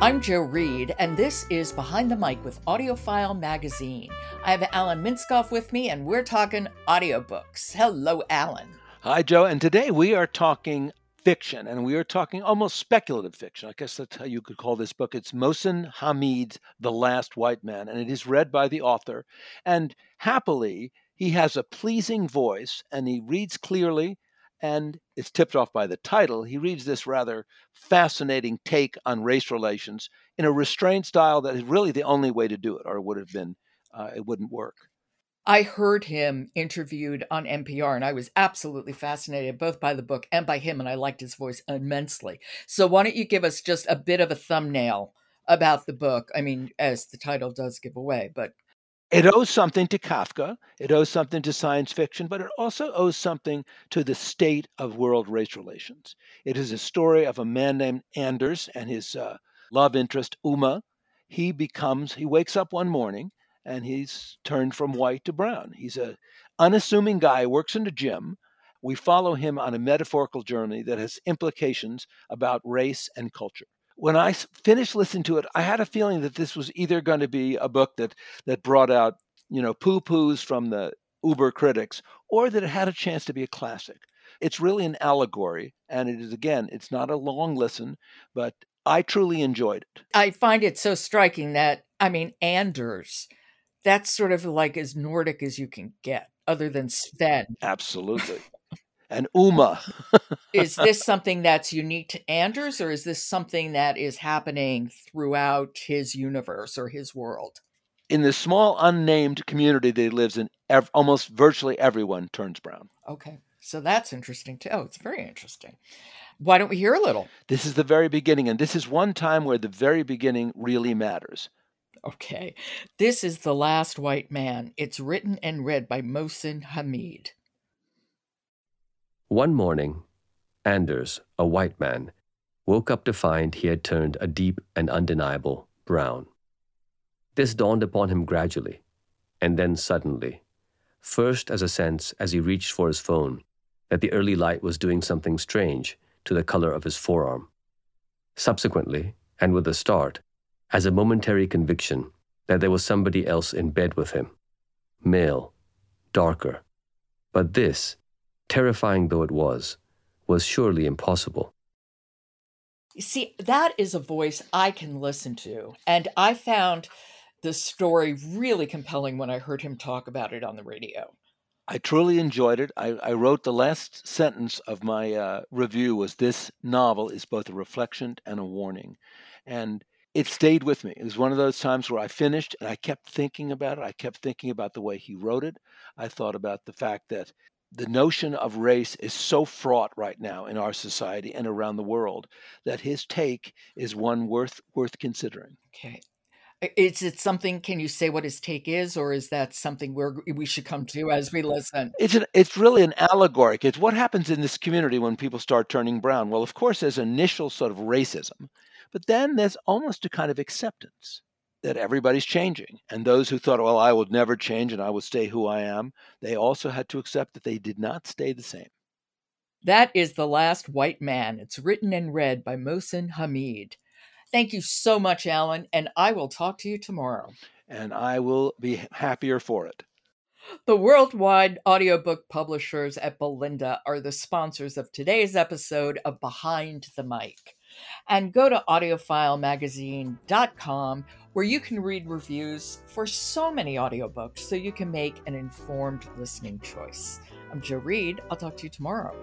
I'm Jo Reed, and this is Behind the Mic with AudioFile Magazine. I have Alan Minskoff with me, and we're talking audiobooks. Hello, Alan. Hi, Jo. and today we are talking fiction, and we are talking almost speculative fiction. I guess that's how you could call this book. It's Mohsin Hamid's The Last White Man, and it is read by the author. And happily, he has a pleasing voice, and he reads clearly and it's tipped off by the title. He reads this rather fascinating take on race relations in a restrained style that is really the only way to do it, or it would have been, uh, it wouldn't work. I heard him interviewed on NPR, and I was absolutely fascinated both by the book and by him, and I liked his voice immensely. So, why don't you give us just a bit of a thumbnail about the book? I mean, as the title does give away, but it owes something to Kafka, it owes something to science fiction, but it also owes something to the state of world race relations. It is a story of a man named Anders and his uh, love interest, Uma. He becomes, he wakes up one morning and he's turned from white to brown. He's a unassuming guy, works in a gym. We follow him on a metaphorical journey that has implications about race and culture when I finished listening to it, I had a feeling that this was either going to be a book that that brought out you know poo poos from the uber critics, or that it had a chance to be a classic. It's really an allegory, and it is again, it's not a long listen, but I truly enjoyed it. I find it so striking that I mean Anders, that's sort of like as Nordic as you can get, other than Sven. Absolutely and Uma. is this something that's unique to Anders, or is this something that is happening throughout his universe or his world? In the small unnamed community that he lives in, ev- almost virtually everyone turns brown. Okay, so that's interesting too. Oh, it's very interesting. Why don't we hear a little? This is the very beginning, and this is one time where the very beginning really matters. Okay. This is The Last White Man. It's written and read by Mohsin Hamid. One morning, Anders, a white man, woke up to find he had turned a deep and undeniable brown. This dawned upon him gradually, and then suddenly, first as a sense as he reached for his phone that the early light was doing something strange to the color of his forearm. Subsequently, and with a start, as a momentary conviction that there was somebody else in bed with him, male, darker. But this, terrifying though it was, was surely impossible. You see, that is a voice I can listen to. And I found the story really compelling when I heard him talk about it on the radio. I truly enjoyed it. I, I wrote the last sentence of my uh, review was this novel is both a reflection and a warning. And it stayed with me. It was one of those times where I finished and I kept thinking about it. I kept thinking about the way he wrote it. I thought about the fact that the notion of race is so fraught right now in our society and around the world that his take is one worth worth considering. Okay. Is it something? Can you say what his take is, or is that something where we should come to as we listen? It's an, it's really an allegoric. It's what happens in this community when people start turning brown. Well, of course, there's initial sort of racism, but then there's almost a kind of acceptance that everybody's changing. And those who thought, well, I will never change and I will stay who I am, they also had to accept that they did not stay the same. That is The Last White Man. It's written and read by Mohsin Hamid. Thank you so much, Alan, and I will talk to you tomorrow. And I will be happier for it. The worldwide audiobook publishers at Bolinda are the sponsors of today's episode of Behind the Mic. And go to audiofilemagazine.com where you can read reviews for so many audiobooks so you can make an informed listening choice. I'm Jo Reed. I'll talk to you tomorrow.